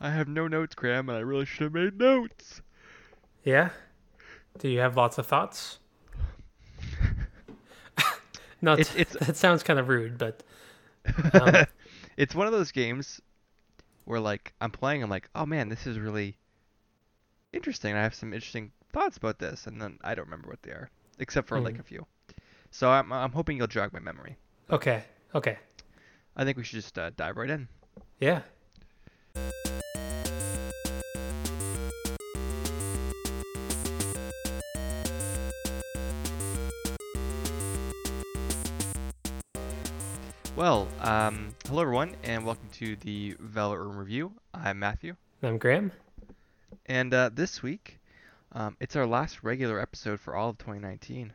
I have no notes, Graham, and I really should have made notes. Yeah. Do you have lots of thoughts? Not It's- it's- that sounds kind of rude, but um, it's one of those games where like I'm playing, I'm like, oh man, this is really interesting. I have some interesting thoughts about this, and then I don't remember what they are, except for like Mm. a few. So I'm I'm hoping you'll jog my memory. okay, okay, I think we should just uh, dive right in. yeah. Well, um, hello everyone, and welcome to the Velvet Room Review. I'm Matthew, I'm Graham. and uh, this week, um, it's our last regular episode for all of 2019.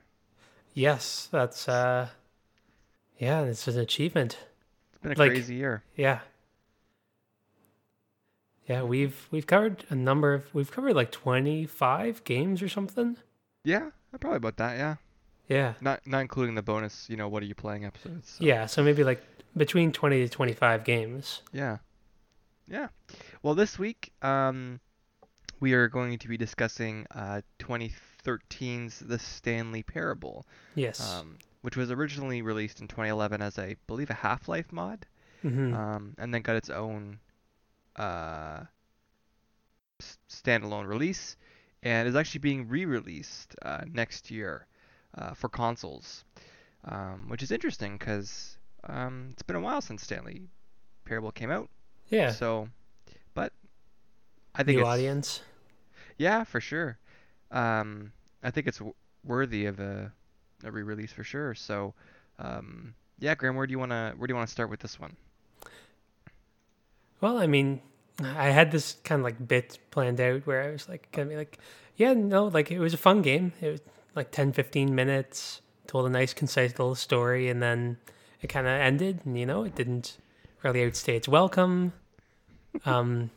Yes, that's uh, yeah, it's an achievement. It's been a Like- crazy year. Yeah. Yeah, we've we've covered a number of we've covered like 25 games or something. Yeah, probably about that. Yeah, Yeah. not not including the bonus. You know, what are you playing episodes? so- Yeah, so maybe like between 20 to 25 games. Yeah. Yeah. Well, this week, um, we are going to be discussing uh, 2013's The Stanley Parable, Yes. um, which was originally released in 2011 as a, I believe, a Half-Life mod, hmm um, and then got its own uh, s- standalone release, and is actually being re-released uh, next year uh, for consoles, um, which is interesting because um, it's been a while since Stanley Parable came out. yeah. So, but I think New it's audience. yeah, for sure. Um, I think it's w- worthy of a, a re-release for sure. So, um, yeah, Graham, where do you wanna where do you wanna start with this one? Well, I mean, I had this kind of like bit planned out where I was like, gonna be like, yeah, no, like it was a fun game. It was like 10, 15 minutes, told a nice, concise little story, and then it kind of ended. And, you know, it didn't really outstay its welcome. Um,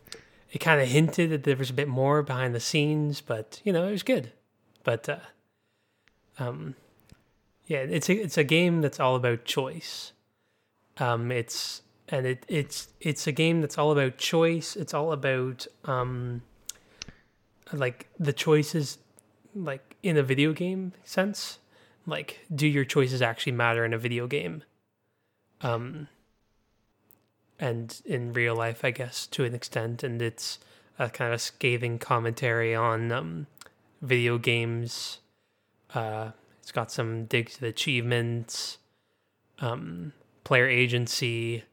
it kind of hinted that there was a bit more behind the scenes, but, you know, it was good. But, uh, um, yeah, it's a, it's a game that's all about choice. Um, it's and it it's it's a game that's all about choice. It's all about um like the choices like in a video game sense. Like do your choices actually matter in a video game? Um and in real life, I guess to an extent and it's a kind of scathing commentary on um video games. Uh it's got some digs at achievements, um player agency,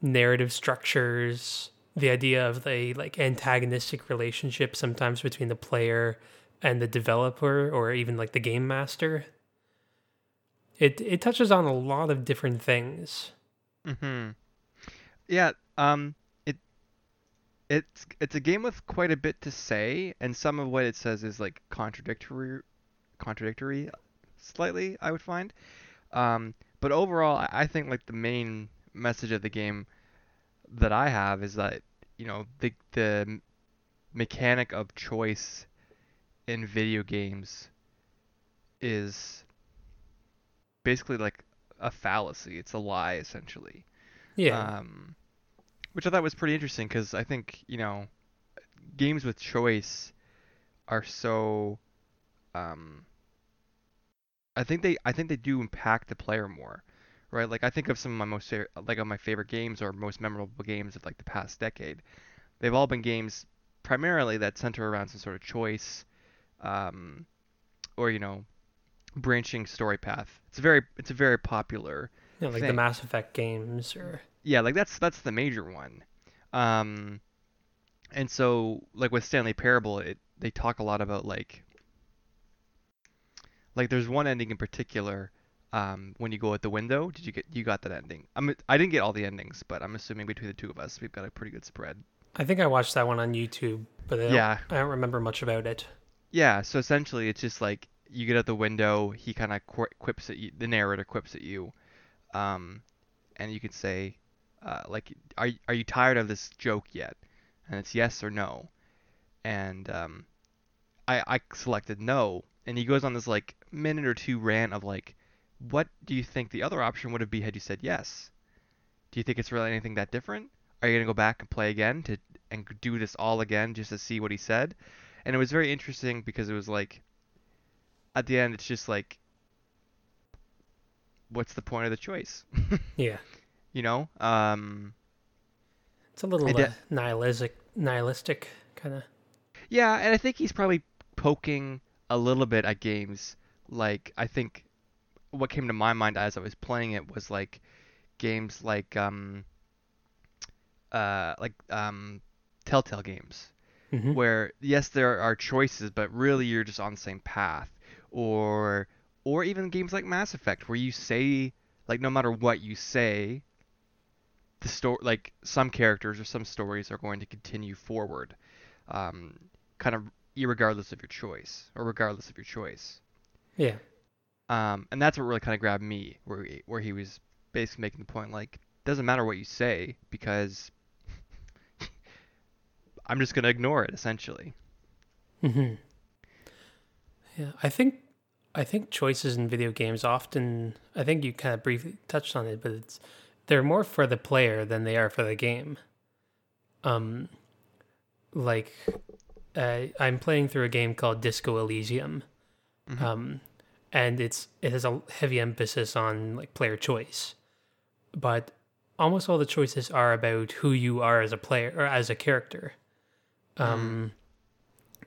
narrative structures, the idea of the like antagonistic relationship sometimes between the player and the developer or even like the game master. It it touches on a lot of different things. Mm-hmm. Yeah. Um. It. It's it's a game with quite a bit to say, and some of what it says is like contradictory, contradictory, slightly. I would find. Um. But overall, I I think like the main message of the game that I have is that you know the the mechanic of choice in video games is basically like a fallacy. It's a lie essentially. Yeah. Um, which I thought was pretty interesting because I think you know games with choice are so um, I think they I think they do impact the player more, right? Like I think of some of my most like of my favorite games or most memorable games of like the past decade. They've all been games primarily that center around some sort of choice, um, or you know, branching story path. It's a very it's a very popular Yeah, like the. Mass Effect games or yeah, like that's that's the major one. Um, and so like with Stanley Parable, it they talk a lot about like like there's one ending in particular. Um, when you go out the window, did you get you got that ending? I'm I didn't get all the endings, but I'm assuming between the two of us, we've got a pretty good spread. I think I watched that one on YouTube, but I Yeah. I don't remember much about it. Yeah, so essentially it's just like you get out the window, he kind of qu- quips at you, the narrator quips at you, um, and you could say, uh, like, are are you tired of this joke yet? And it's yes or no, and um, I I selected no, and he goes on this like minute or two rant of like, what do you think the other option would have been had you said yes? Do you think it's really anything that different? are you gonna go back and play again to and do this all again just to see what he said? And it was very interesting because it was like at the end it's just like what's the point of the choice? Yeah. you know? Um It's a little uh, nihilistic, nihilistic kind of. Yeah, and I think he's probably poking a little bit at games. Like I think what came to my mind as I was playing it was like games like um uh like um Telltale games hmm where yes there are choices but really you're just on the same path. Or or even games like Mass Effect where you say like no matter what you say the story like some characters or some stories are going to continue forward um kind of regardless of your choice or regardless of your choice. Yeah. um and that's what really kind of grabbed me where he, where he was basically making the point like doesn't matter what you say because I'm just going to ignore it essentially hmm Yeah. I think I think choices in video games often. I think you kind of briefly touched on it, but it's they're more for the player than they are for the game. Um, like uh, I'm playing through a game called Disco Elysium, Mhm. um, and it's it has a heavy emphasis on like player choice, but almost all the choices are about who you are as a player or as a character. Um,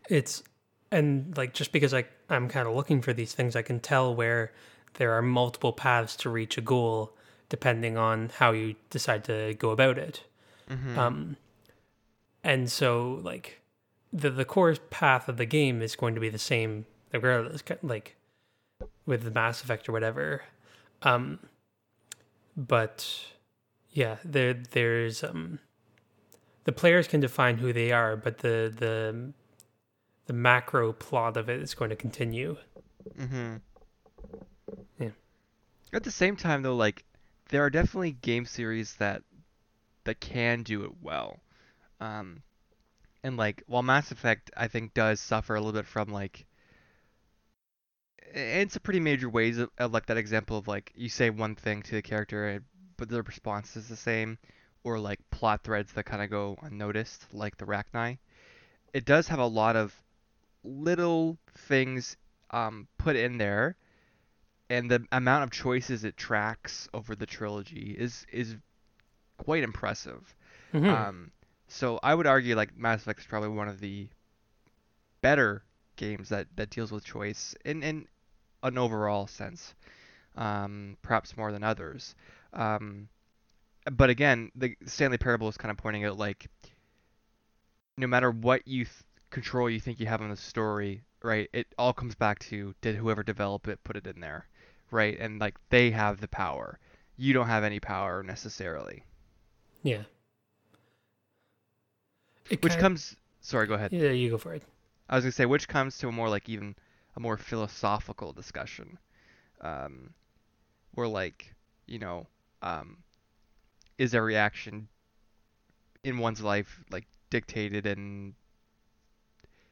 it's and like just because I I'm kind of looking for these things, I can tell where there are multiple paths to reach a goal depending on how you decide to go about it. Mhm. Um, and so like the the core path of the game is going to be the same regardless, like with the Mass Effect or whatever. Um, but yeah, there there's um the players can define who they are, but the the the macro plot of it is going to continue. Mm-hmm. Yeah. At the same time, though, like there are definitely game series that that can do it well. Um, and like while Mass Effect, I think, does suffer a little bit from like in some pretty major ways of, of like that example of like you say one thing to the character, but the response is the same, or like plot threads that kind of go unnoticed, like the Rachni. It does have a lot of little things um, put in there, and the amount of choices it tracks over the trilogy is is quite impressive. Mhm. Um, so I would argue like Mass Effect is probably one of the better games that, that deals with choice in, in an overall sense, um, perhaps more than others. Um, but again, the Stanley Parable is kind of pointing out like no matter what you th- control you think you have on the story, right? It all comes back to did whoever developed it put it in there, right? And like they have the power. You don't have any power necessarily. yeah. It Which comes sorry, go ahead. yeah, you go for it. I was gonna say, which comes to a more like even a more philosophical discussion, um, where like you know, um, is every action in one's life like dictated and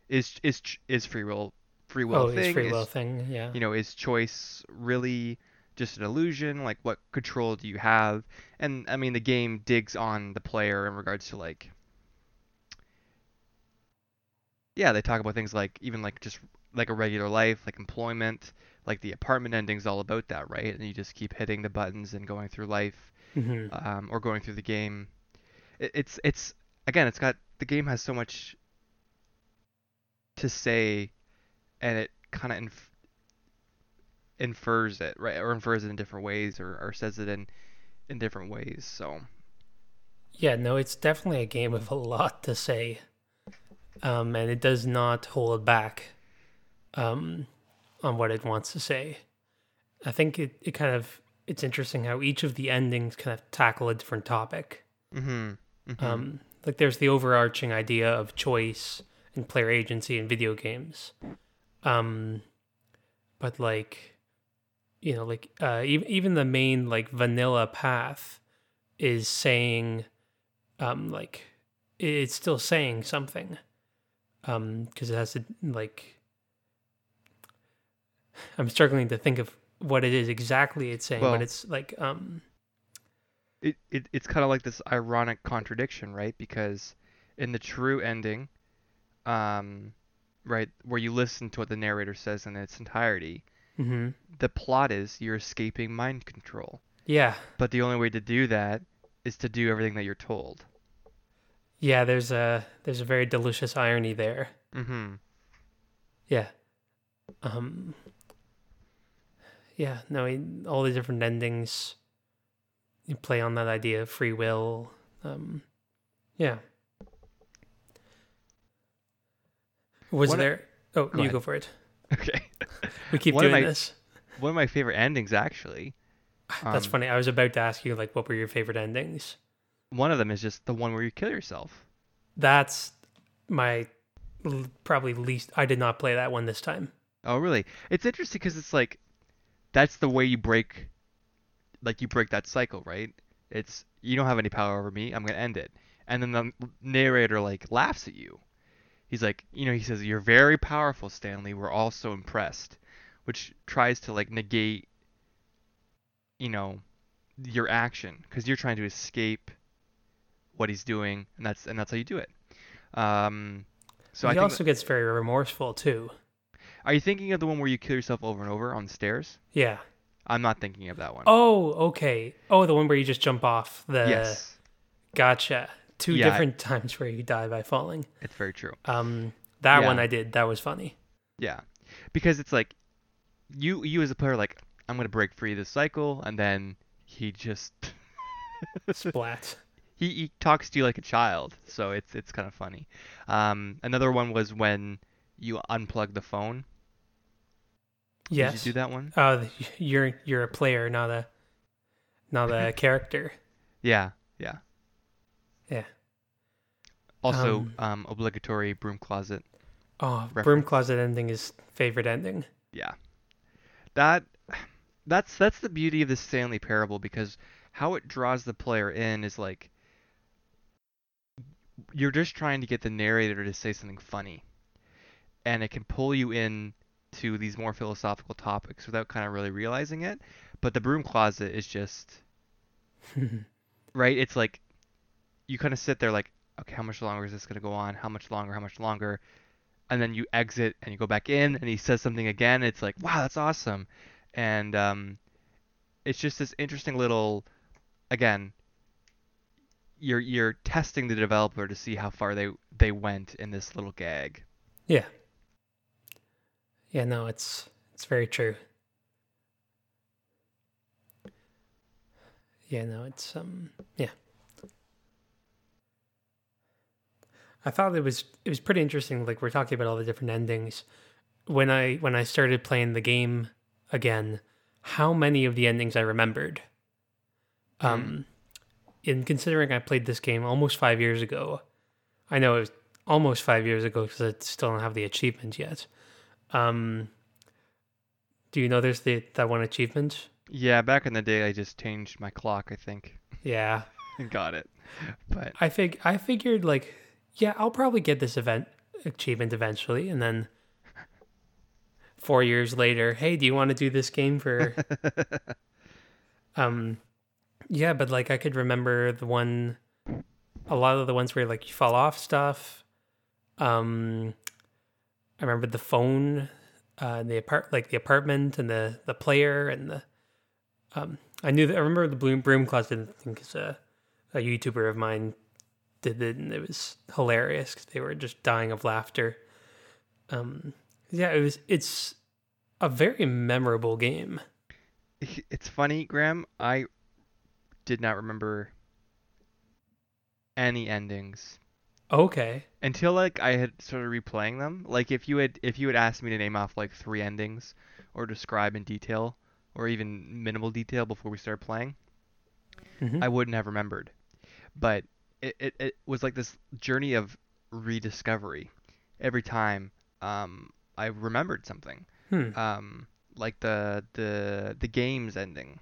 is is is free will free will oh, thing? free Is- will thing. Yeah. you know, is choice really just an illusion? Like, what control do you have? And I mean, the game digs on the player in regards to like, yeah, they talk about things like even like just like a regular life, like employment, like the apartment ending's all about that, right? And you just keep hitting the buttons and going through life, hmm um, or going through the game. It, it's it's again, it's got the game has so much to say, and it kind of inf- infers it, right, or infers it in different ways, or, or says it in in different ways. So Yeah, no, it's definitely a game with a lot to say, um, and it does not hold back um, on what it wants to say. I think it, it kind of it's interesting how each of the endings kind of tackle a different topic. hmm hmm Um, like there's the overarching idea of choice and player agency in video games, um, but like you know, like uh, even even the main like vanilla path is saying, um, like it's still saying something, um, because it has to like. I'm struggling to think of what it is exactly it's saying, Well- but it's like um it, it it's kind of like this ironic contradiction, right? Because in the true ending, um, right, where you listen to what the narrator says in its entirety, hmm the plot is you're escaping mind control. Yeah. But the only way to do that is to do everything that you're told. Yeah, there's a there's a very delicious irony there. Mm-hmm. Yeah. Um Yeah, no, he- all the different endings you play on that idea of free will. Um yeah. Was One of- there Oh, Go you ahead. go for it. Okay. We keep One doing my- this. One of my favorite endings, actually. That's um, funny. I was about to ask you like what were your favorite endings? One of them is just the one where you kill yourself. That's my probably least I did not play that one this time. Oh, really? It's interesting because it's like that's the way you break, like you break that cycle, right? It's you don't have any power over me. I'm gonna end it. And then the narrator like laughs at you. He's like, you know, he says, "You're very powerful, Stanley. We're all so impressed," which tries to like negate, you know, your action because you're trying to escape what he's doing, and that's and that's how you do it. Um, so I he think also gets very remorseful too. Are you thinking of the one where you kill yourself over and over on the stairs? Yeah. I'm not thinking of that one. Oh, okay. Oh, the one where you just jump off the. yes, Gotcha. Two Yeah. different times where you die by falling. it's very true. Um, that one I did. That was funny. Yeah, because it's like you you as a player like I'm gonna break free of this cycle, and then he just Splat. he, he talks to you like a child, so it's it's kind of funny. Um, another one was when you unplug the phone. Yes. Did you do that one? Oh, the- you're you're a player, not a not a character. Yeah, yeah. Yeah. Also, Um, um, obligatory broom closet. Oh, broom closet ending is favorite ending. Yeah. That that's that's the beauty of the Stanley Parable because how it draws the player in is like you're just trying to get the narrator to say something funny. And it can pull you in to these more philosophical topics without kind of really realizing it. But the broom closet is just right? It's like you kind of sit there like, okay, how much longer is this going to go on? How much longer? How much longer? And then you exit and you go back in and he says something again. It's like, wow, that's awesome. And um, it's just this interesting little, again, you're you're testing the developer to see how far they they went in this little gag. yeah. Yeah, no, it's it's very true. Yeah, no, it's um yeah. I thought it was it was pretty interesting like we're talking about all the different endings. When I when I started playing the game again, how many of the endings I remembered. Um in considering I played this game almost 5 years ago. I know it was almost 5 years ago cuz I still don't have the achievement yet. Um do you know there's the that one achievement? Yeah, back in the day, I just changed my clock, I think, Yeah. and got it. But I fig I figured like, yeah, I'll probably get this event achievement eventually, and then four years later, hey, do you want to do this game for? um, yeah, but like I could remember the one, a lot of the ones where like you fall off stuff. Um, I remember the phone, uh, the apart like the apartment and the the player and the. Um, I knew that I remember the broom broom closet. I think a a YouTuber of mine did it, and it was hilarious because they were just dying of laughter. Um, yeah, it was. It's a very memorable game. it's funny, Graham. I did not remember any endings Okay. until like I had started replaying them. Like if you had if you had asked me to name off like three endings or describe in detail or even minimal detail before we started playing, Mhm. I wouldn't have remembered. But it, it, it was like this journey of rediscovery. Every time um, I remembered something. Hmm. Um, like the the the game's ending.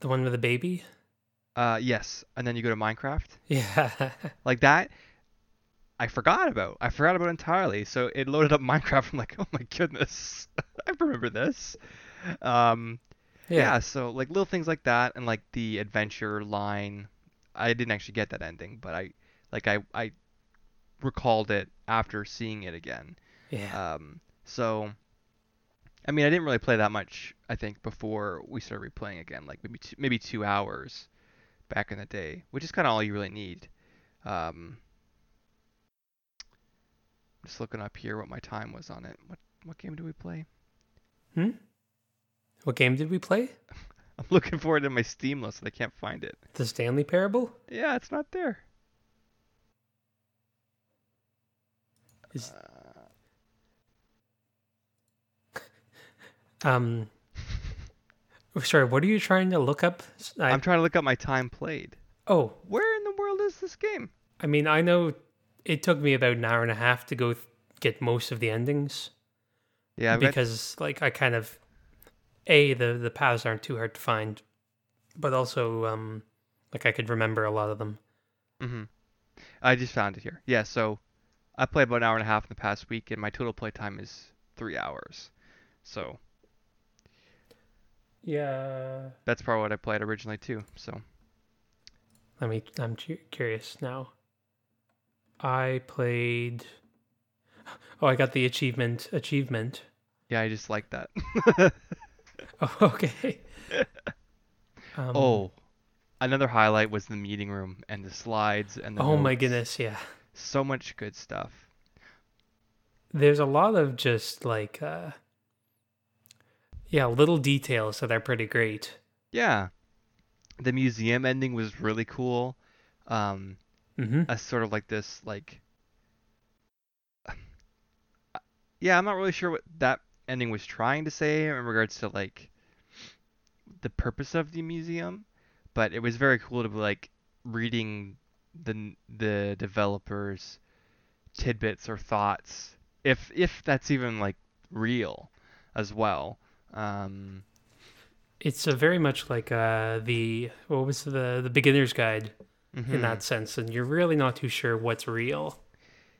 The one with the baby. Uh, yes, and then you go to Minecraft. Yeah. Like that, I forgot about. I forgot about entirely. So it loaded up Minecraft. I'm like, oh my goodness, I remember this. Um, Yeah, Yeah. so like little things like that and like the adventure line. I didn't actually get that ending, but I like I I recalled it after seeing it again. Yeah. Um, so I mean, I didn't really play that much, I think, before we started replaying again, like maybe two, maybe two hours back in the day, which is kind of all you really need. Um, just looking up here what my time was on it. What what game do we play? Hmm? What game did we play? I'm looking for it in my Steam list, and I can't find it. The Stanley Parable? Yeah, it's not there. Is Uh, um sorry, what are you trying to look up? I, I'm trying to look up my time played. oh, Where in the world is this game? I mean, I know it took me about an hour and a half to go th- get most of the endings Yeah, I've got, because like I kind of a the the paths aren't too hard to find, but also um like I could remember a lot of them. hmm I just found it here. Yeah, so I played about an hour and a half in the past week, and my total play time is three hours. So Yeah. that's probably what I played originally too. So Let me. I'm curious now. I played. Oh, I got the achievement. Achievement. yeah, I just like that. Oh, okay. Um, oh, another highlight was the meeting room and the slides and the Oh my goodness, yeah. so much good stuff. There's a lot of just like, uh, yeah, little details that are pretty great. Yeah, the museum ending was really cool. Um, Mm-hmm. a sort of like this like yeah i'm not really sure what that ending was trying to say in regards to like the purpose of the museum but it was very cool to be like reading the the developers tidbits or thoughts if if that's even like real as well um It's a very much like uh, the what was the the beginner's guide in mhm. that sense, and you're really not too sure what's real.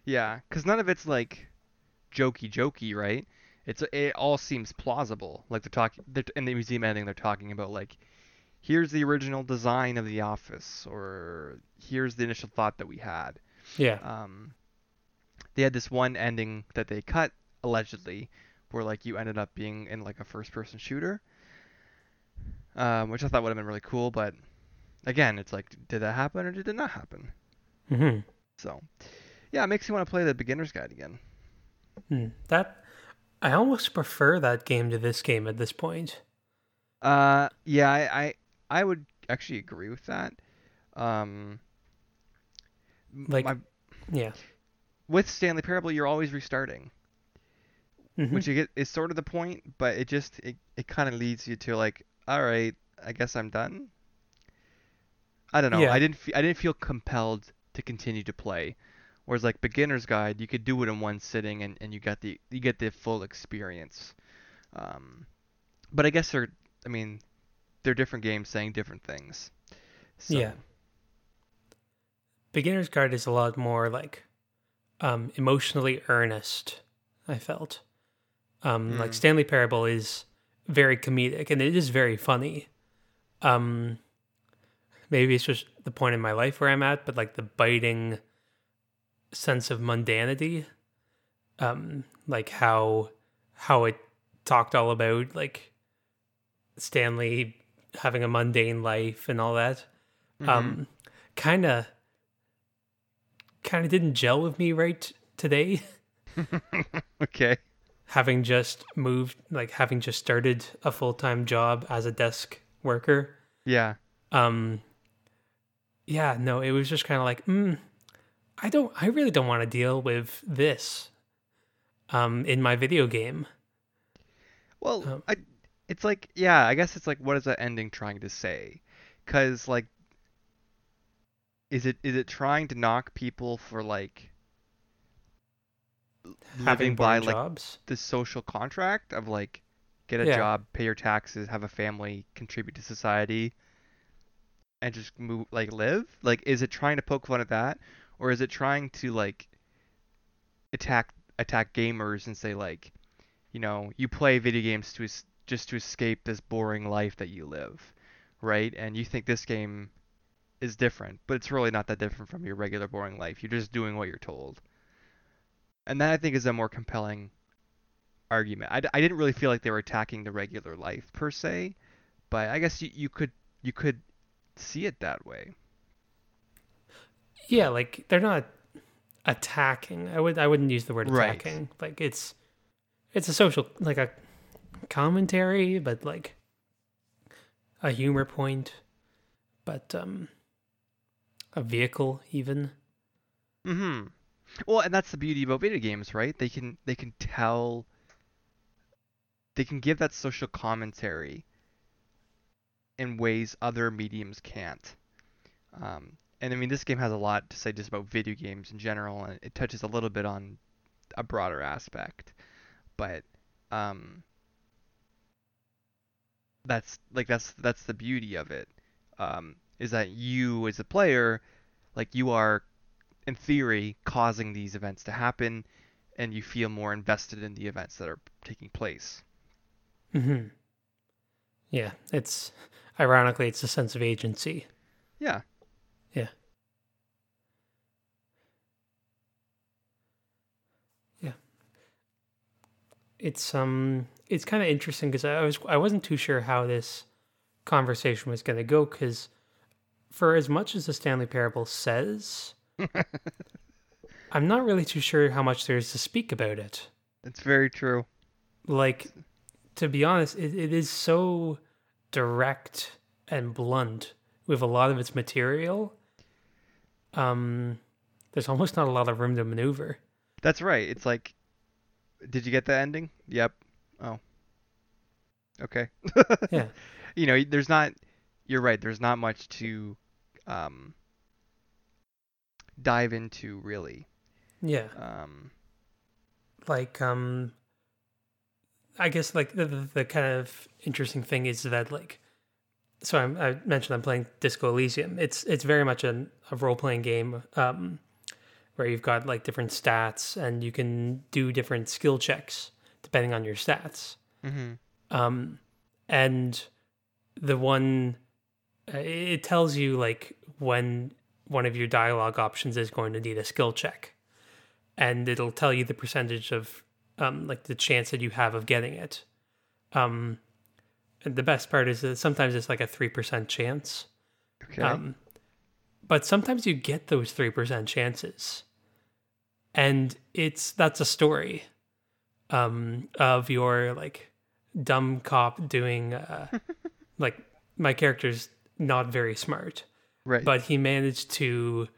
Yeah, because none of it's like jokey jokey, right? It's it all seems plausible. Like they're talking in the museum ending, they're talking about like, here's the original design of the office, or here's the initial thought that we had. Yeah. Um, they had this one ending that they cut allegedly, where like you ended up being in like a first-person shooter, um, which I thought would have been really cool. But again, it's like, did that happen or did it not happen? Mm-hmm. So, yeah, it makes you want to play the beginner's guide again. Hmm. That I almost prefer that game to this game at this point. Uh, yeah, I, I I would actually agree with that. Um, Like- my, Yeah. with Stanley Parable, you're always restarting, Mhm. which you is sort of the point, but it just it, it kind of leads you to like, all right, I guess I'm done. I don't know. Yeah. I didn't fe- I didn't feel compelled to continue to play. Whereas like beginner's guide, you could do it in one sitting and, and you got the you get the full experience. Um, but I guess they're I mean they're different games saying different things. So, Yeah. Beginner's Guide is a lot more like um, emotionally earnest. I felt um, like Mm. Stanley Parable is very comedic and it is very funny. Um, maybe it's just the point in my life where I'm at, but like the biting sense of mundanity, um, like how how it talked all about like Stanley having a mundane life and all that mhm. um kind of kind of didn't gel with me right today okay. Having just moved like having just started a full-time job as a desk worker Yeah. um yeah no it was just kind of like mm, i don't i really don't want to deal with this um in my video game Well, Um, I, it's like, yeah, I guess it's like, what is that ending trying to say? Because like, is it is it trying to knock people for like having by boring like the social contract of like, get a Yeah. job, pay your taxes, have a family, contribute to society, and just move like live? Like, is it trying to poke fun at that, or is it trying to like attack attack gamers and say like, you know, you play video games to es- just to escape this boring life that you live, right? And you think this game is different, but it's really not that different from your regular boring life. You're just doing what you're told. And that I think is a more compelling argument. I, I didn't really feel like they were attacking the regular life per se, but I guess you, you could you could see it that way. Yeah, like they're not attacking. I would I wouldn't use the word Right. attacking. Like it's it's a social like a commentary, but like a humor point, but um a vehicle even. Mm-hmm. Well, and that's the beauty about video games, right? They can they can tell they can give that social commentary in ways other mediums can't. Um, and I mean, this game has a lot to say just about video games in general, and it touches a little bit on a broader aspect. But um, that's like that's that's the beauty of it. Um, is that you as a player, like you are in theory, causing these events to happen, and you feel more invested in the events that are taking place. hmm Yeah, it's ironically it's a sense of agency. Yeah. Yeah. Yeah. It's um it's kind of interesting because I was I wasn't too sure how this conversation was going to go because for as much as the Stanley Parable says, I'm not really too sure how much there is to speak about it. It's very true. Like, to be honest, it, it is so direct and blunt with a lot of its material. Um, there's almost not a lot of room to maneuver. That's right. It's like, did you get the ending? Yep. Oh. Okay. Yeah. You know, there's not. You're right. There's not much to um, dive into, really. Yeah. Um, like um i guess like the, the, the kind of interesting thing is that like so I'm, i mentioned i'm playing disco elysium it's it's very much an, a role-playing game um where you've got like different stats and you can do different skill checks depending on your stats Mm-hmm. um and the one uh, it tells you like when one of your dialogue options is going to need a skill check. And it'll tell you the percentage of um like the chance that you have of getting it. Um and the best part is that sometimes it's like a 3% chance. Okay. um but sometimes you get those 3% chances. And it's that's a story um of your like dumb cop doing uh like my character's not very smart right. but he managed to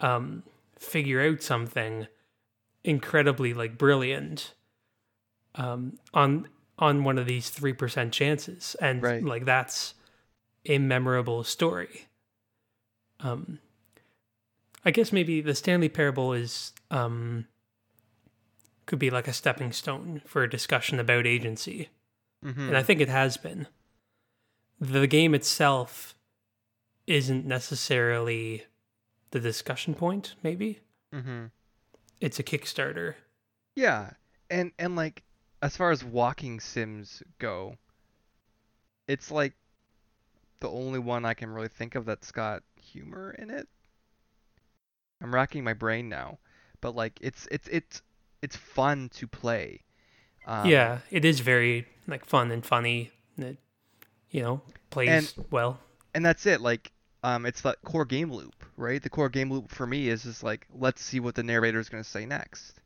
um figure out something incredibly like brilliant um on on one of these 3% chances and Right. like that's a memorable story um i guess maybe the stanley parable is um could be like a stepping stone for a discussion about agency hmm and I think it has been. The game itself isn't necessarily the discussion point, maybe. hmm It's a Kickstarter. Yeah, and and like as far as walking sims go, it's like the only one I can really think of that's got humor in it. I'm racking my brain now, but like it's it's it's it's fun to play. Um, yeah, it is very like fun and funny. and It, you know, plays well. and that's it. Like um, it's that core game loop, right? The core game loop for me is just like let's see what the narrator is going to say next.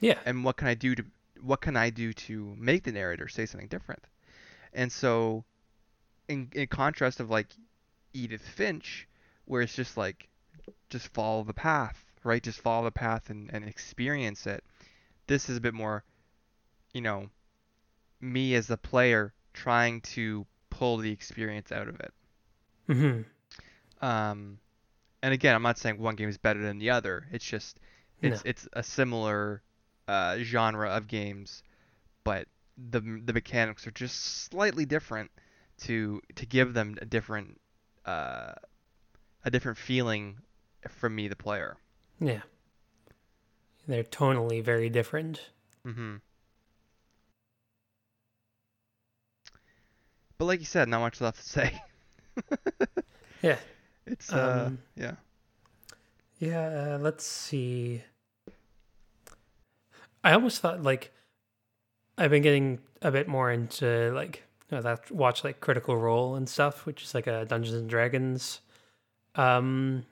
Yeah. and what can I do to what can I do to make the narrator say something different? And so, in in contrast of like Edith Finch, where it's just like just follow the path, right? Just follow the path and, and experience it. This is a bit more, you know, me as the player trying to pull the experience out of it. hmm Um, and again, I'm not saying one game is better than the other. It's just it's No. it's a similar uh, genre of games, but the the mechanics are just slightly different to to give them a different uh, a different feeling from me, the player. Yeah. They're tonally very different. Mm-hmm. but like you said, not much left to say. Yeah. It's uh Um, yeah. Yeah, uh, let's see. I almost thought like I've been getting a bit more into like you know, that watch like Critical Role and stuff, which is like a Dungeons and Dragons um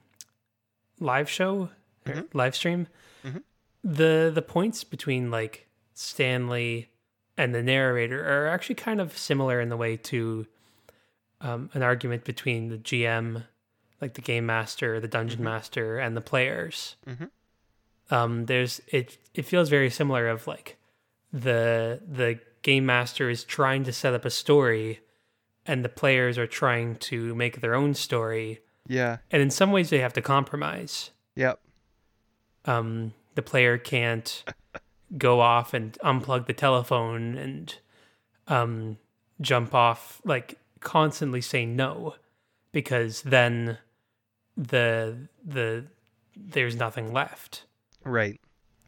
live show, Mhm. live stream. Mhm. The the points between like Stanley and the narrator are actually kind of similar in the way to um, an argument between the GM, like the game master, the dungeon Mhm. master, and the players. Mhm. Um, there's it. It feels very similar of like the the game master is trying to set up a story, and the players are trying to make their own story. Yeah. And in some ways, they have to compromise. Yep. Um, the player can't go off and unplug the telephone and um, jump off like constantly say no because then the the there's nothing left Right.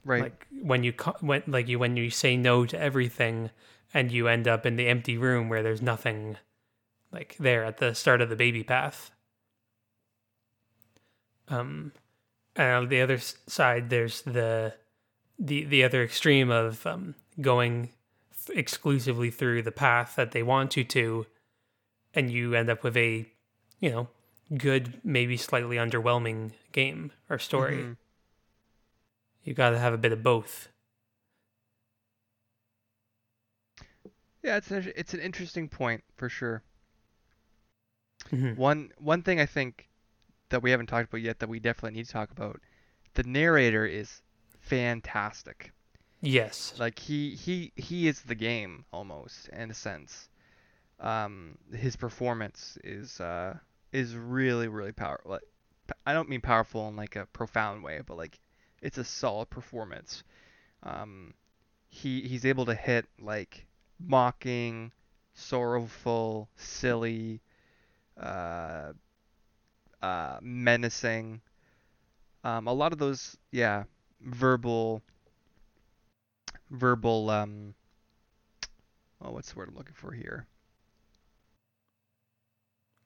Right. like when you when like you when you say no to everything and you end up in the empty room where there's nothing like there at the start of the baby path um and on the other side there's the the the other extreme of um going exclusively through the path that they want you to and you end up with a you know good maybe slightly underwhelming game or story Mhm. you got to have a bit of both. Yeah, it's an it's an interesting point for sure. Mhm. One one thing I think that we haven't talked about yet that we definitely need to talk about, the narrator is fantastic. Yes. Like he he he is the game almost in a sense. Um, his performance is uh is really really powerful. I don't mean powerful in like a profound way, but like it's a solid performance. Um, he he's able to hit like mocking, sorrowful, silly, uh, uh, menacing. Um, a lot of those, yeah, verbal verbal um oh what's the word I'm looking for here?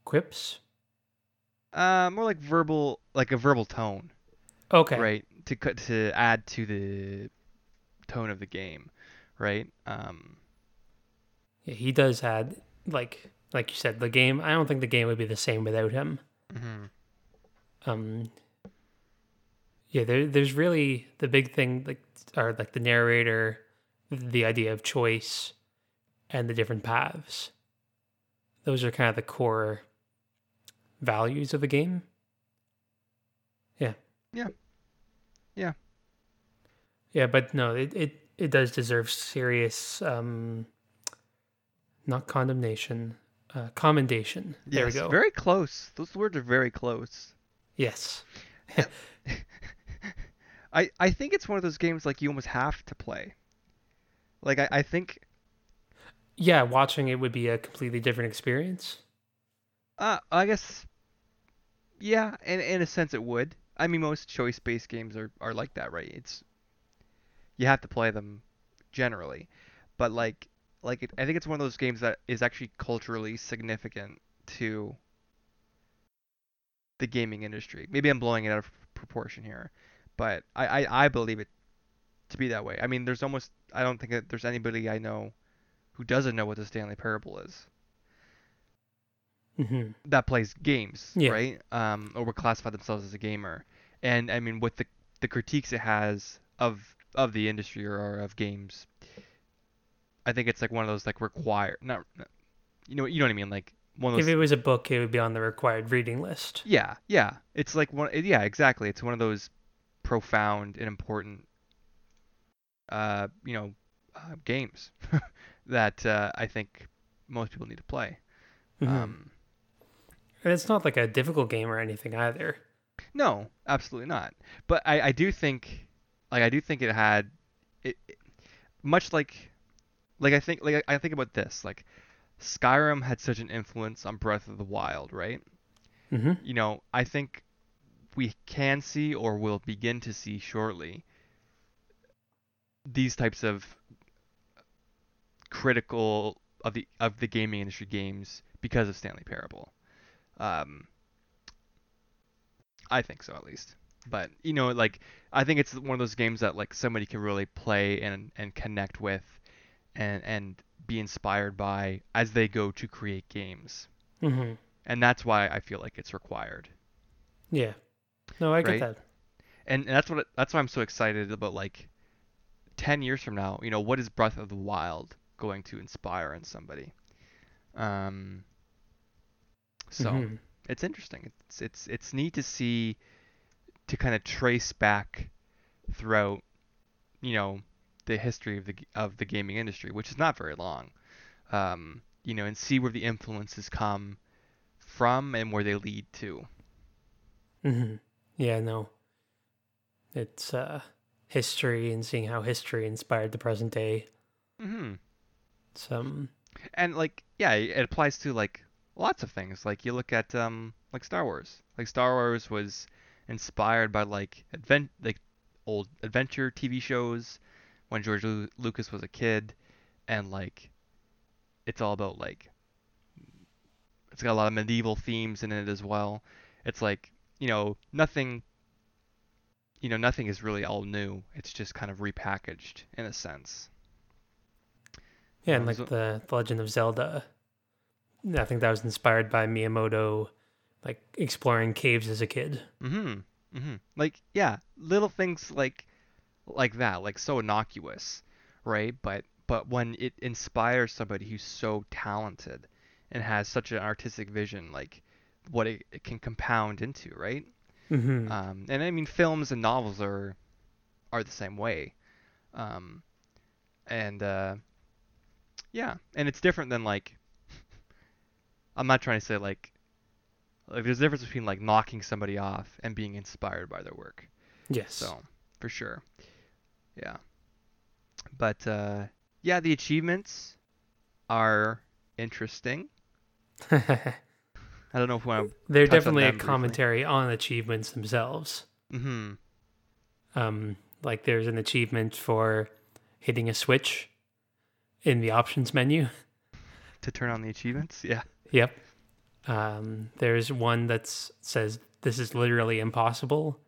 Quips. Uh more like verbal like a verbal tone, Okay. right? To cut to add to the tone of the game, right? Um Yeah, he does add like like you said the game. I don't think the game would be the same without him. Mm-hmm. Um. Yeah, there, there's really the big thing like are like the narrator, the idea of choice, and the different paths. Those are kind of the core values of the game. Yeah. Yeah. Yeah. Yeah, but no, it it, it does deserve serious um not condemnation, uh commendation. There we go. Very close. Those words are very close. yes. I I think it's one of those games like you almost have to play. Like I, I think Yeah, watching it would be a completely different experience. Uh, I guess, yeah, in in a sense it would. I mean, most choice-based games are are like that, right? It's you have to play them generally, but like like it, I think it's one of those games that is actually culturally significant to the gaming industry. Maybe I'm blowing it out of proportion here, but I I, I believe it to be that way. I mean, there's almost I don't think that there's anybody I know who doesn't know what the Stanley Parable is hmm that plays games, Yeah. right? Um, or would classify themselves as a gamer. And I mean, with the the critiques it has of of the industry or, of games, I think it's like one of those like required, not, you know, you know what I mean, like one of If it was a book, it would be on the required reading list. yeah, yeah. It's like one. Yeah, exactly. It's one of those profound and important, uh, you know, uh, games that uh, I think most people need to play. Mhm. Um, and it's not like a difficult game or anything either. No, absolutely not. But I, I do think, like I do think it had, it, it- much like, like I think like I think about this like, Skyrim had such an influence on Breath of the Wild, right? hmm You know, I think we can see or will begin to see shortly these types of critical of the of the gaming industry games because of Stanley Parable. Um, I think so at least. But you know, like I think it's one of those games that like somebody can really play and and connect with, and and be inspired by as they go to create games. hmm And that's why I feel like it's required. Yeah. No, I get Right? that. and, and that's what that's why I'm so excited about like 10 years from now, you know, what is Breath of the Wild going to inspire in somebody? Um so Mhm. it's interesting. It's it's it's neat to see to kind of trace back throughout you know the history of the of the gaming industry, which is not very long. Um, you know, and see where the influences come from and where they lead to. hmm Yeah, no. It's uh, history and seeing how history inspired the present day. Mm-hmm. Some and like yeah it applies to like lots of things. Like you look at um like star wars. Like star wars was inspired by like advent like old adventure tv shows when george Lu- lucas was a kid. And like it's all about like it's got a lot of medieval themes in it as well. It's like you know nothing you know nothing is really all new. It's just kind of repackaged in a sense. Yeah, and Um, like the, the Legend of Zelda. I think that was inspired by Miyamoto, like exploring caves as a kid. Mhm. Mhm. Like yeah, little things like like that, like so innocuous, right? But but when it inspires somebody who's so talented and has such an artistic vision, like what it, it can compound into, right? hmm Um, and I mean, films and novels are are the same way. Um, and uh, yeah, and it's different than like I'm not trying to say like like there's a difference between like knocking somebody off and being inspired by their work. yes. So for sure, yeah. But uh, yeah, the achievements are interesting. I don't know if want They're definitely a briefly. commentary on achievements themselves. to. hmm Um, like there's an achievement for hitting a switch in the options menu. To turn on the achievements, yeah. Yep. Um, there's one that says this is literally impossible,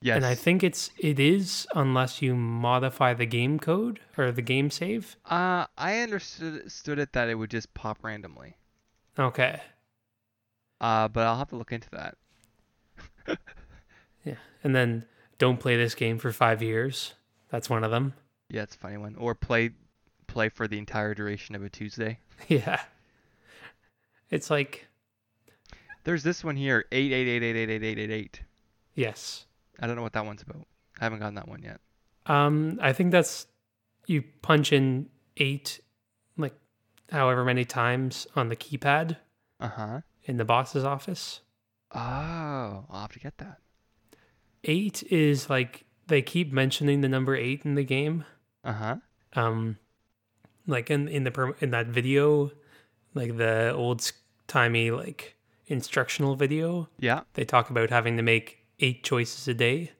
Yes. and I think it's it is unless you modify the game code or the game save. Uh, I understood understood it that it would just pop randomly. Okay. Uh, but I'll have to look into that. Yeah. And then don't play this game for five years. That's one of them. Yeah, it's a funny one. Or play play for the entire duration of a Tuesday. yeah. It's like There's this one here, eight eight eight eight eight eight eight eight eight. yes. I don't know what that one's about. I haven't gotten that one yet. Um, I think that's you punch in eight, like however many times on the keypad Uh huh. in the boss's office. Oh, I'll have to get that. Eight is like they keep mentioning the number eight in the game. Uh huh. Um, like in in the per- in that video, like the old timey like instructional video, Yeah. they talk about having to make eight choices a day,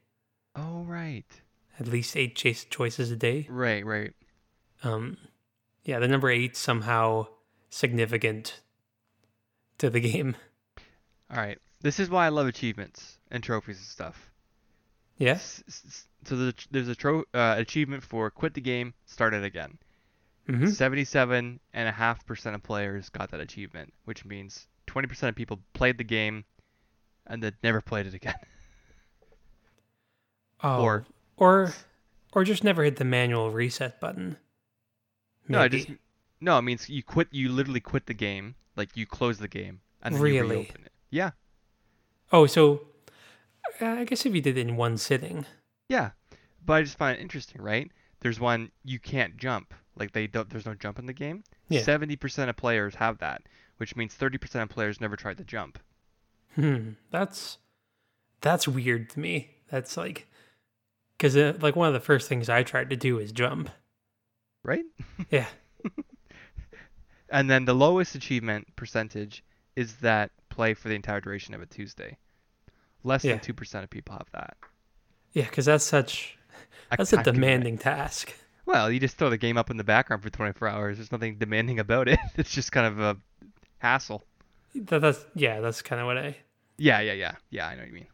Oh right. at least eight chase choices a day. Right. Right. Um, yeah, the number eight somehow significant to the game. All right. This is why I love achievements and trophies and stuff. Yes. So there's a tro- uh, achievement for quit the game, start it again. Hmm Seventy-seven and a half percent of players got that achievement, which means twenty percent of people played the game and then never played it again. Oh, Or- or or just never hit the manual reset button. No, I Maybe. just no. It means you quit. You literally quit the game. Like you close the game and then you reopen it. Yeah, Oh, so uh, I guess if you did it in one sitting. yeah. But I just find it interesting, right? There's one you can't jump. Like they don't. There's no jump in the game. Yeah. Seventy percent of players have that, which means thirty percent of players never tried to jump. Hmm, that's that's weird to me. That's like because uh, like one of the first things I tried to do is jump. Right? Yeah. And then the lowest achievement percentage is that play for the entire duration of a Tuesday. Less Yeah. than two percent of people have that. Yeah, because that's such I- that's a demanding task. Well, you just throw the game up in the background for 24 hours. There's nothing demanding about it. It's just kind of a hassle. That, that's yeah, that's kind of what I Yeah, yeah, yeah, yeah. I know what you mean.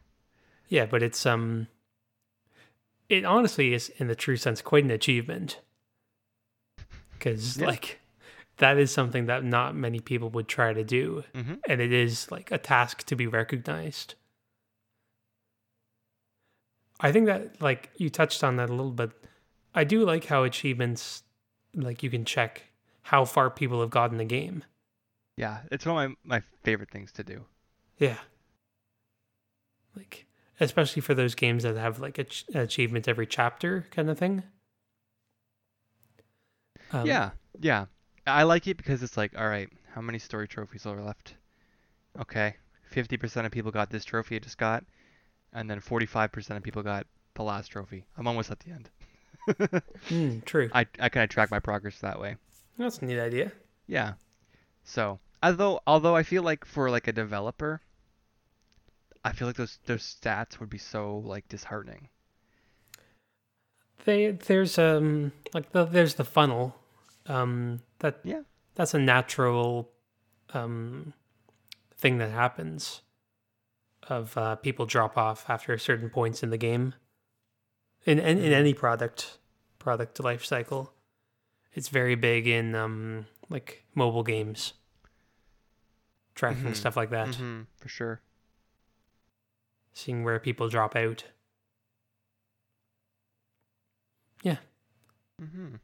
yeah, but it's um, it honestly is in the true sense quite an achievement because Yeah. like that is something that not many people would try to do, hmm and it is like a task to be recognized. I think that like you touched on that a little bit. I do like how achievements like you can check how far people have gotten the game. Yeah, it's one of my my favorite things to do. Yeah. Like especially for those games that have like a ch- achievement every chapter kind of thing. Um, yeah, yeah. I like it because it's like, all right, how many story trophies are left? Okay, 50% of people got this trophy I just got, and then 45% of people got the last trophy. I'm almost at the end. Mm, true. I I kind of track my progress that way. That's a neat idea. Yeah. So, although although I feel like for like a developer, I feel like those those stats would be so like disheartening. They there's um like the there's the funnel. Um that Yeah. that's a natural um thing that happens of uh, people drop off after certain points in the game. In in, in any product product life cycle. It's very big in um like mobile games. Tracking Mhm. stuff like that. hmm for sure. Seeing where people drop out. Yeah. Mm-hmm.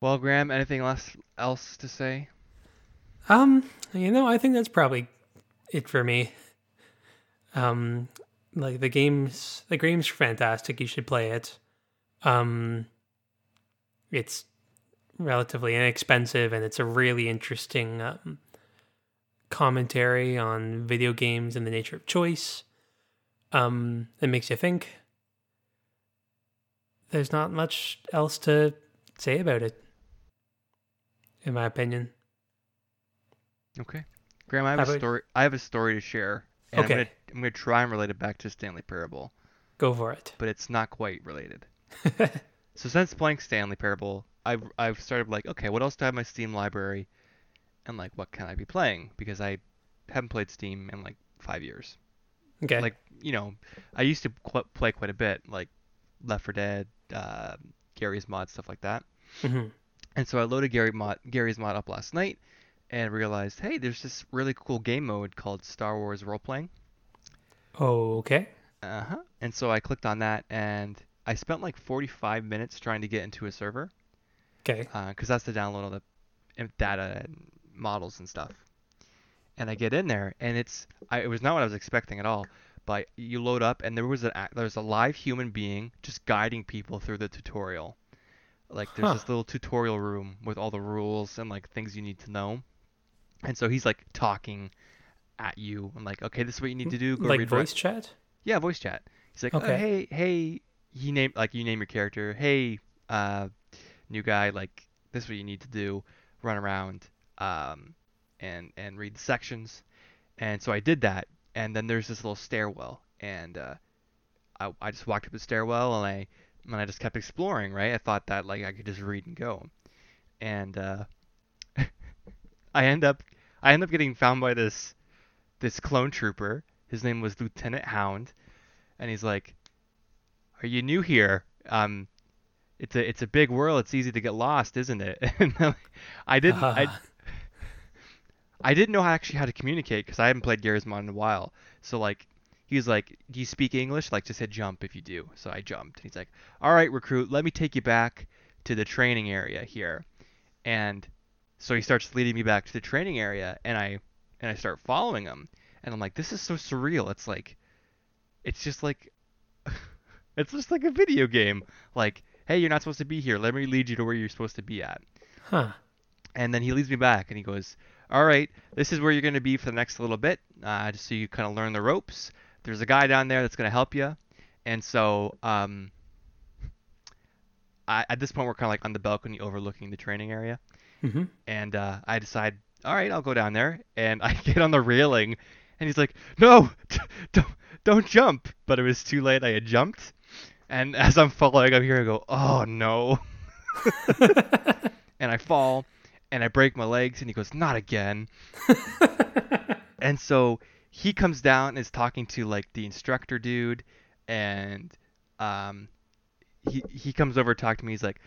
Well, Graham, anything else else to say? Um, you know, I think that's probably it for me. Um, like the games, the game's fantastic. You should play it. Um, it's relatively inexpensive, and it's a really interesting um, commentary on video games and the nature of choice. Um, it makes you think. There's not much else to say about it, in my opinion. Okay. Graham, I have How a story. I have a story to share, and Okay. I'm gonna I'm gonna try and relate it back to Stanley Parable, Go for it. but it's not quite related. So since playing Stanley Parable, I've I've started like, okay, what else do I have in my Steam library, and like, what can I be playing? Because I haven't played Steam in like five years. okay. Like, you know, I used to qu- play quite a bit, like Left 4 Dead, uh, Garry's Mod, stuff like that. hmm And so I loaded Garry mod, Garry's mod up last night, and realized, hey, there's this really cool game mode called Star Wars Role Playing. Oh, okay. Uh huh. And so I clicked on that, and I spent like 45 minutes trying to get into a server, Okay. because that's to download all the data and models and stuff. And I get in there, and it's I, it was not what I was expecting at all. But you load up, and there was a there's a live human being just guiding people through the tutorial. Like there's Huh. this little tutorial room with all the rules and like things you need to know. And so he's like talking at you and like, okay, this is what you need to do. Go like read voice chat? yeah, voice chat. He's like, oh, Okay. hey, hey, he name like you name your character. Hey, uh, new guy, like this is what you need to do. Run around, um, and and read the sections. And so I did that, and then there's this little stairwell, and uh, I I just walked up the stairwell, and I and I just kept exploring. Right, I thought that like I could just read and go, and uh, I end up I end up getting found by this this clone trooper. His name was Lieutenant Hound, and he's like, "Are you new here? Um, it's a it's a big world. It's easy to get lost, isn't it?" And I didn't I, Ah. I didn't know how actually how to communicate because I haven't played Garry's Mod in a while. So like he was like, "Do you speak English?" Like just hit jump if you do. So I jumped. He's like, "All right, recruit, let me take you back to the training area here." And so he starts leading me back to the training area, and I and I start following him, and I'm like, "This is so surreal." It's like, it's just like, it's just like a video game. Like, hey, you're not supposed to be here. Let me lead you to where you're supposed to be at. Huh. And then he leads me back and he goes, All right, this is where you're going to be for the next little bit, uh, just so you kind of learn the ropes. There's a guy down there that's going to help you. And so um, I, at this point, we're kind of like on the balcony overlooking the training area. Hmm And uh, I decide, All right, I'll go down there. And I get on the railing and he's like, No, don't, don't jump. But it was too late. I had jumped. And as I'm falling, I'm I go, oh no. and I fall and I break my legs and he goes, not again. and so he comes down and is talking to like the instructor dude and um he he comes over to talk to me. He's like,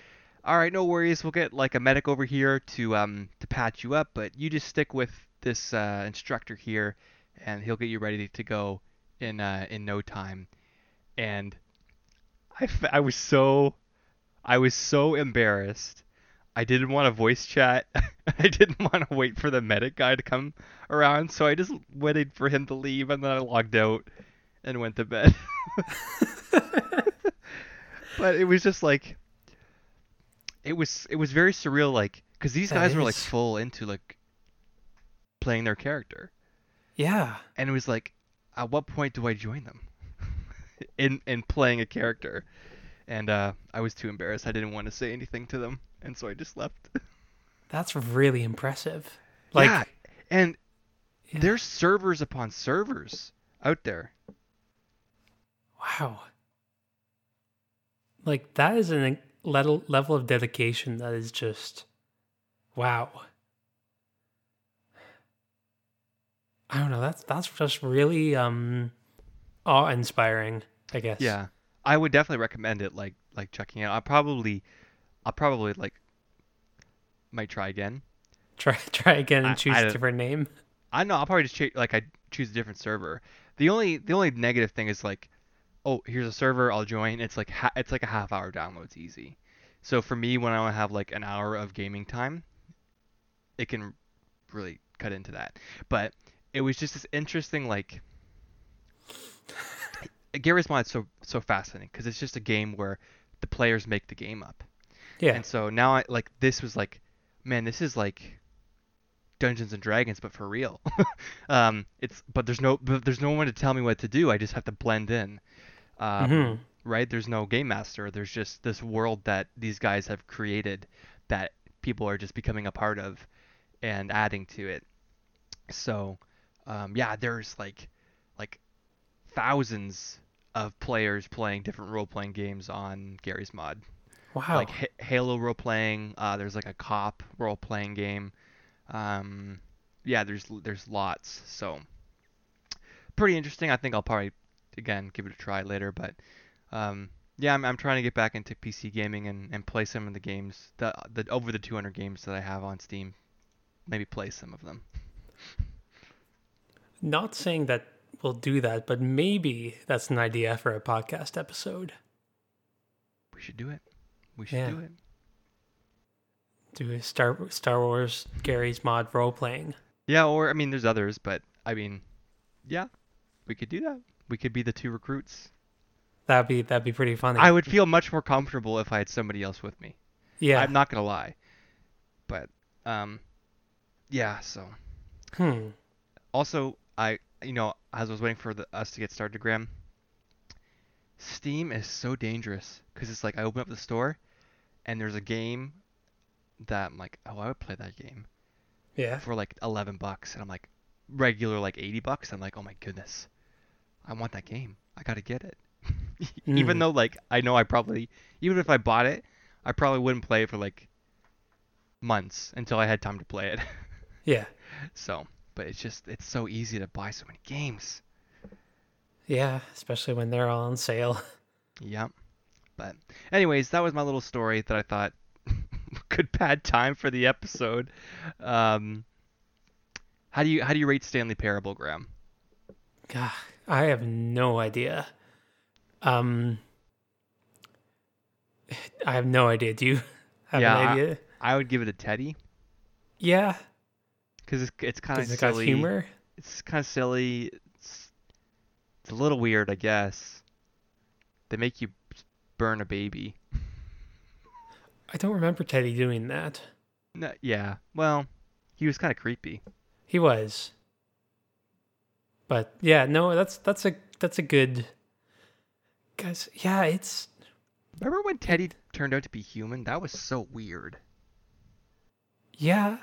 "All right, no worries. We'll get like a medic over here to um to patch you up, but you just stick with this uh, instructor here, and he'll get you ready to go in uh, in no time." And I, f- I was so I was so embarrassed. I didn't want to voice chat. I didn't want to wait for the medic guy to come around, so I just waited for him to leave and then I logged out and went to bed. but it was just like it was it was very surreal like cuz these That guys were like full into like playing their character. yeah. And it was like at what point do I join them? in in playing a character. And uh I was too embarrassed. I didn't want to say anything to them, and so I just left. That's really impressive. Like, yeah, and Yeah. there's servers upon servers out there. wow. Like that is an level level of dedication that is just wow. I don't know. That's that's just really um awe inspiring. I guess. Yeah, I would definitely recommend it. Like like checking out. I probably, I'll probably like might try again. Try try again I- and choose I a different name. I know I'll probably just like I choose a different server. The only the only negative thing is like, oh here's a server I'll join. It's like ha- it's like a half hour download. It's easy. So for me, when I want to have like an hour of gaming time, it can really cut into that. But it was just this interesting like. Garry's Mod is so so fascinating because it's just a game where the players make the game up. Yeah. And so now I like this was like, man, this is like Dungeons and Dragons, but for real. um, it's but there's no but there's no one to tell me what to do. I just have to blend in. Um, Mhm. Right? There's no game master. There's just this world that these guys have created that people are just becoming a part of and adding to it. So, um, yeah, there's like like thousands of players playing different role-playing games on Garry's Mod Wow. like H- Halo role playing. Uh, there's like a cop role playing game. Um, yeah, there's there's lots. So pretty interesting. I think I'll probably again give it a try later. But um, yeah, I'm I'm trying to get back into PC gaming and, and play some of the games the the over the 200 games that I have on Steam. Maybe play some of them. Not saying that we'll do that, but maybe that's an idea for a podcast episode. We should do it. We should Yeah. do it. Do a Star Star Wars Garry's mod role playing. Yeah, or I mean, there's others, but I mean, yeah, we could do that. We could be the two recruits. That'd be that'd be pretty funny. I would feel much more comfortable if I had somebody else with me. yeah. I'm not gonna lie, but um, yeah. So hmm. also, I you know as I was waiting for the, us to get started, Graham. Steam is so dangerous because it's like I open up the store, and there's a game that I'm like, oh, I would play that game Yeah. for like 11 bucks, and I'm like, regular like 80 bucks. I'm like, oh my goodness, I want that game. I gotta get it. even Mm. though like I know I probably even if I bought it, I probably wouldn't play it for like months until I had time to play it. Yeah. so, but it's just it's so easy to buy so many games. Yeah. Especially when they're all on sale. Yep. But anyways, that was my little story that I thought could pad time for the episode. Um, how do you how do you rate Stanley Parable, Graham? God, I have no idea. Um, I have no idea. Do you have Yeah, an I- idea? I would give it a Teddy yeah. because it's it's kind of silly. humor. It's kind of silly. It's, it's a little weird, I guess. They make you burn a baby. I don't remember Teddy doing that. No, yeah. Well, he was kind of creepy. He was. But yeah, no, that's that's a that's a good guys. Yeah, it's Remember when Teddy turned out to be human? That was so weird. yeah,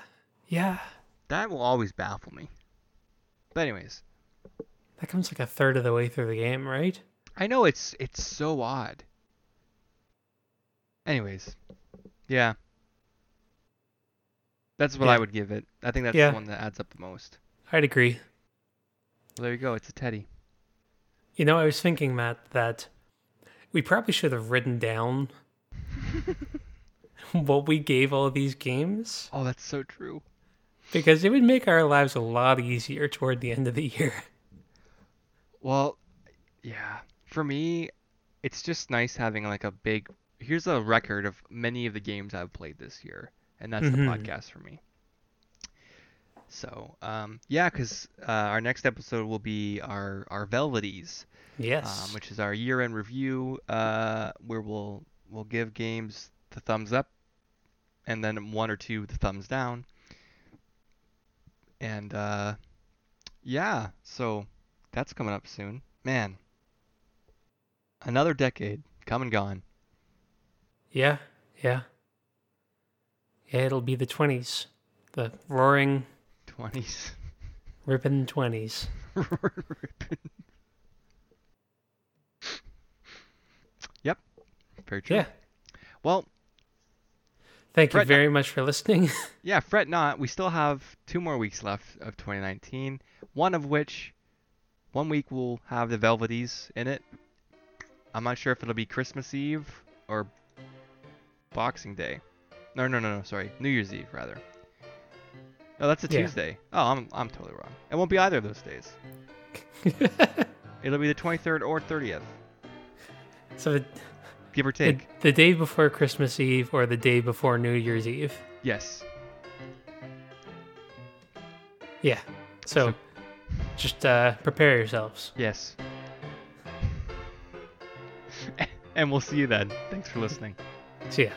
yeah. That will always baffle me. But anyways, That comes like a third of the way through the game, right? I know it's it's so odd. Anyways, yeah. That's what Yeah. I would give it. I think that's Yeah. the one that adds up the most. I'd agree. Well, there you go. It's a Teddy. You know, I was thinking, Matt, that we probably should have written down what we gave all these games Oh, that's so true. because it would make our lives a lot easier toward the end of the year. Well, yeah. For me, it's just nice having like a big. Here's a record of many of the games I've played this year, and that's Mhm. the podcast for me. So, um, yeah, because uh, our next episode will be our our Velveties, Yes. um, which is our year-end review, uh, where we'll we'll give games the thumbs up, and then one or two the thumbs down. And uh, yeah, so that's coming up soon. Man, another decade come and gone. yeah. Yeah. Yeah, it'll be the 20s. The roaring, Twenties. ripping 20s. yep. Very true. Yeah. Well, Thank you very much for listening. yeah, fret not. We still have two more weeks left of 2019. One of which, one week will have the Velveties in it. I'm not sure if it'll be Christmas Eve or Boxing Day. No, no, no, no. Sorry, New Year's Eve rather. No, that's a Yeah. Tuesday. Oh, I'm I'm totally wrong. It won't be either of those days. It'll be the 23rd or 30th, so the, give or the, take. the day before Christmas Eve or the day before New Year's Eve. Yes. Yeah. So just uh, prepare yourselves. Yes. and we'll see you then. Thanks for listening. See ya.